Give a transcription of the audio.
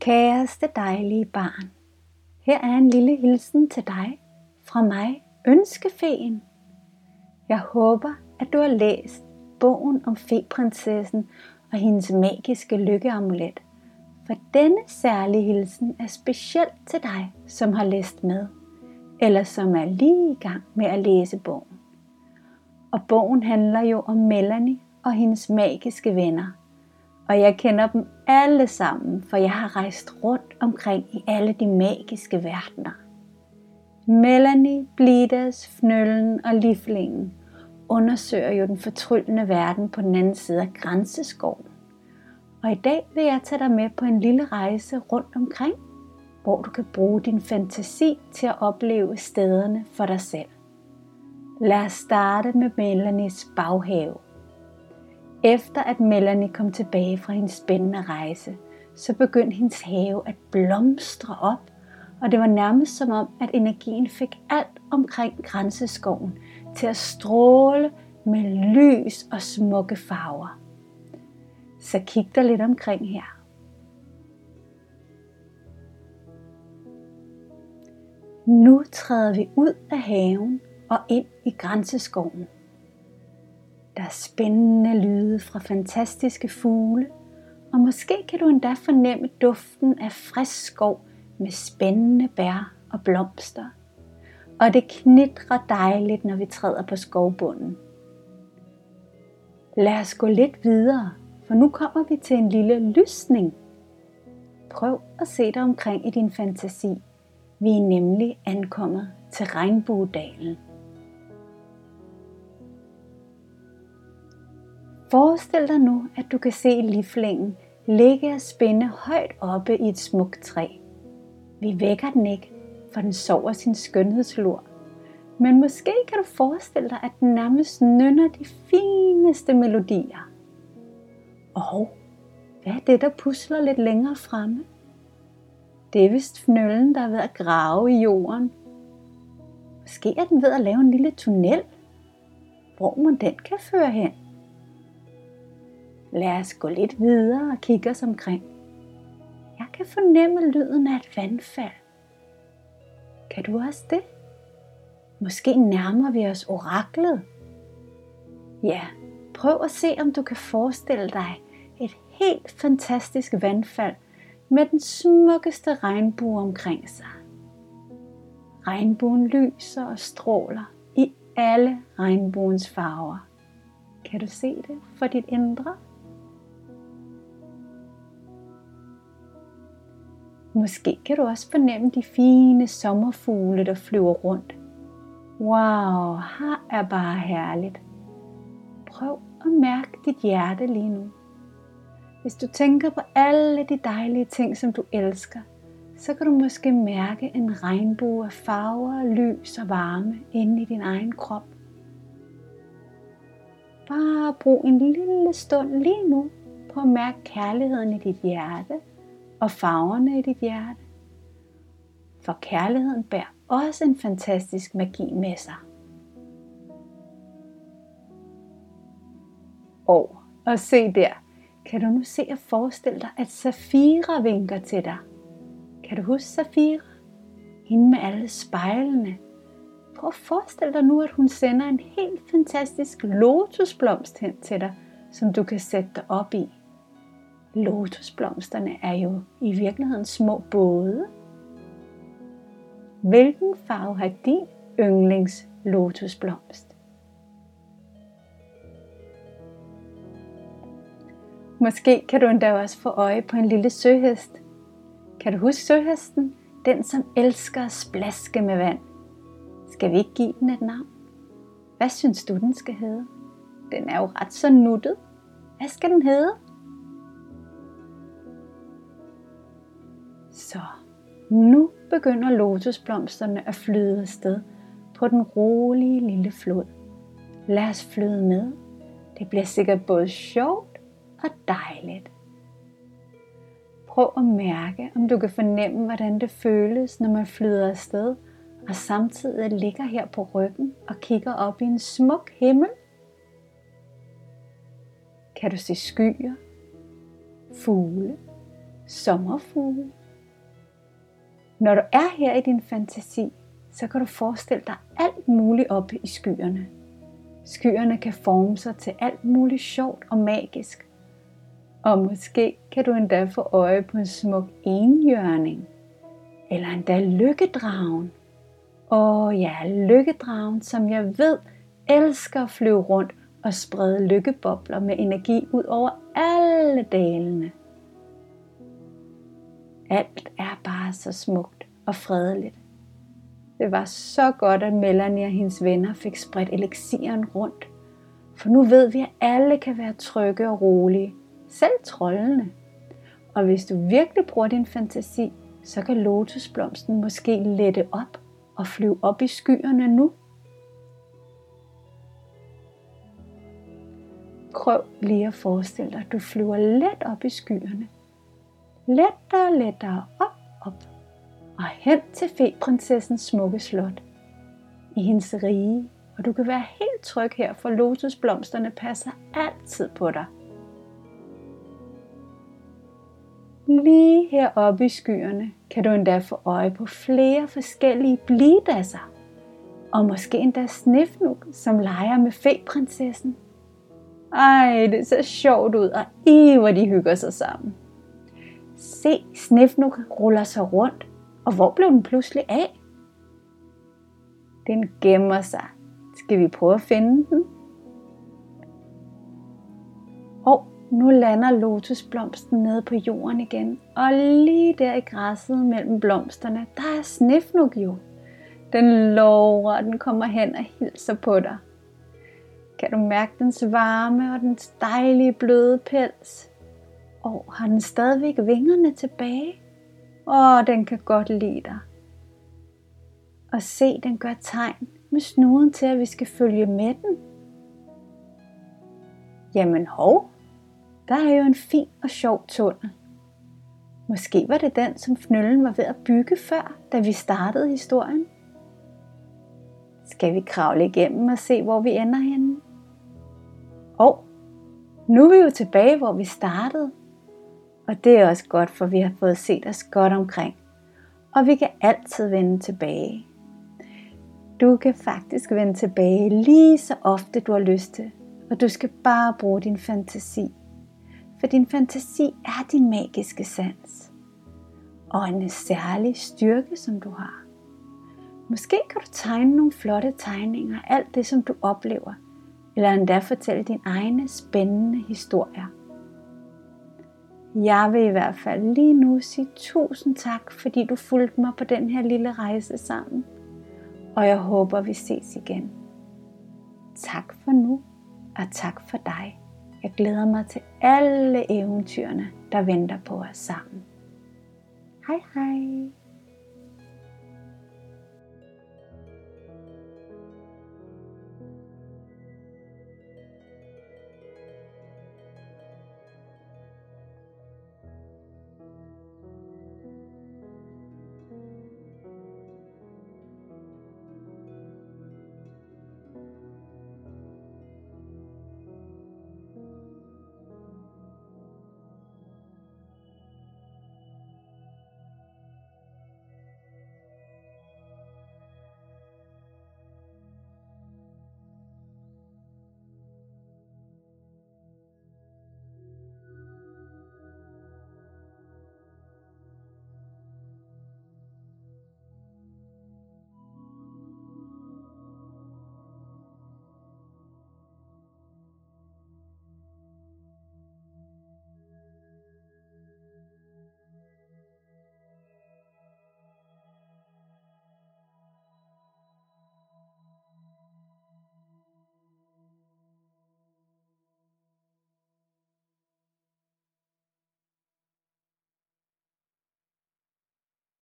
Kæreste dejlige barn, her er en lille hilsen til dig fra mig, Ønskefeen. Jeg håber, at du har læst bogen om feprinsessen og hendes magiske lykkeamulet. For denne særlige hilsen er specielt til dig, som har læst med, eller som er lige i gang med at læse bogen. Og bogen handler jo om Melanie og hendes magiske venner. Og jeg kender dem alle sammen, for jeg har rejst rundt omkring i alle de magiske verdener. Melanie, Blidas, Fnøllen og Liflingen undersøger jo den fortryllende verden på den anden side af grænseskoven. Og i dag vil jeg tage dig med på en lille rejse rundt omkring, hvor du kan bruge din fantasi til at opleve stederne for dig selv. Lad os starte med Melanies baghave. Efter at Melanie kom tilbage fra hendes spændende rejse, så begyndte hendes have at blomstre op, og det var nærmest som om, at energien fik alt omkring grænseskoven til at stråle med lys og smukke farver. Så kig dig lidt omkring her. Nu træder vi ud af haven og ind i grænseskoven. Der er spændende lyde fra fantastiske fugle, og måske kan du endda fornemme duften af frisk skov med spændende bær og blomster. Og det knitrer dejligt, når vi træder på skovbunden. Lad os gå lidt videre, for nu kommer vi til en lille lysning. Prøv at se dig omkring i din fantasi. Vi er nemlig ankommet til Regnbuedalen. Forestil dig nu, at du kan se liflingen ligge og spænde højt oppe i et smukt træ. Vi vækker den ikke, for den sover sin skønhedslur. Men måske kan du forestille dig, at den nærmest nynner de fineste melodier. Og hvad er det, der pusler lidt længere fremme? Det er vist fnøllen, der er ved at grave i jorden. Måske er den ved at lave en lille tunnel. Hvor man den kan føre hen? Lad os gå lidt videre og kigge os omkring. Jeg kan fornemme lyden af et vandfald. Kan du også det? Måske nærmer vi os oraklet. Ja, prøv at se, om du kan forestille dig et helt fantastisk vandfald med den smukkeste regnbue omkring sig. Regnbuen lyser og stråler i alle regnbuens farver. Kan du se det for dit indre? Måske kan du også fornemme de fine sommerfugle, der flyver rundt. Wow, her er bare herligt. Prøv at mærke dit hjerte lige nu. Hvis du tænker på alle de dejlige ting, som du elsker, så kan du måske mærke en regnbue af farver, lys og varme inde i din egen krop. Bare brug en lille stund lige nu på at mærke kærligheden i dit hjerte og farverne i dit hjerte. For kærligheden bærer også en fantastisk magi med sig. Og, og se der, kan du nu se og forestille dig, at Safira vinker til dig. Kan du huske Safira? Hende med alle spejlene. Prøv at forestille dig nu, at hun sender en helt fantastisk lotusblomst hen til dig, som du kan sætte dig op i. Lotusblomsterne er jo i virkeligheden små både. Hvilken farve har din yndlings lotusblomst? Måske kan du endda også få øje på en lille søhest. Kan du huske søhesten? Den, som elsker at splaske med vand. Skal vi ikke give den et navn? Hvad synes du, den skal hedde? Den er jo ret så nuttet. Hvad skal den hedde? Så nu begynder lotusblomsterne at flyde afsted på den rolige lille flod. Lad os flyde med. Det bliver sikkert både sjovt og dejligt. Prøv at mærke, om du kan fornemme, hvordan det føles, når man flyder afsted, og samtidig ligger her på ryggen og kigger op i en smuk himmel. Kan du se skyer, fugle, sommerfugle. Når du er her i din fantasi, så kan du forestille dig alt muligt oppe i skyerne. Skyerne kan forme sig til alt muligt sjovt og magisk. Og måske kan du endda få øje på en smuk enhjørning. Eller endda lykkedragen. Åh ja, lykkedragen, som jeg ved elsker at flyve rundt og sprede lykkebobler med energi ud over alle dalene. Alt er bare så smukt og fredeligt. Det var så godt, at Melanie og hendes venner fik spredt elixiren rundt. For nu ved vi, at alle kan være trygge og rolige. Selv trollene. Og hvis du virkelig bruger din fantasi, så kan lotusblomsten måske lette op og flyve op i skyerne nu. Prøv lige at forestille dig, at du flyver let op i skyerne. Lettere og lettere op, op og hen til feprinsessens smukke slot. I hendes rige, og du kan være helt tryg her, for lotusblomsterne passer altid på dig. Lige heroppe i skyerne kan du endda få øje på flere forskellige blidasser. Og måske endda Snifnuk, som leger med feprinsessen. Ej, det ser sjovt ud, og i hvor de hygger sig sammen. Se, Snefnuk ruller sig rundt, og hvor blev den pludselig af? Den gemmer sig. Skal vi prøve at finde den? Og nu lander lotusblomsten nede på jorden igen, og lige der i græsset mellem blomsterne, der er Snefnuk jo. Den lover, at den kommer hen og hilser på dig. Kan du mærke dens varme og dens dejlige bløde pels? Og har den stadigvæk vingerne tilbage? Åh, den kan godt lide dig. Og se, den gør tegn med snuden til, at vi skal følge med den. Jamen hov, der er jo en fin og sjov tunnel. Måske var det den, som fnøllen var ved at bygge før, da vi startede historien. Skal vi kravle igennem og se, hvor vi ender henne? Og nu er vi jo tilbage, hvor vi startede. Og det er også godt, for vi har fået set os godt omkring. Og vi kan altid vende tilbage. Du kan faktisk vende tilbage lige så ofte du har lyst til. Og du skal bare bruge din fantasi. For din fantasi er din magiske sans. Og en særlig styrke, som du har. Måske kan du tegne nogle flotte tegninger af alt det, som du oplever. Eller endda fortælle dine egne spændende historier. Jeg vil i hvert fald lige nu sige tusind tak, fordi du fulgte mig på den her lille rejse sammen. Og jeg håber, vi ses igen. Tak for nu, og tak for dig. Jeg glæder mig til alle eventyrene, der venter på os sammen. Hej hej!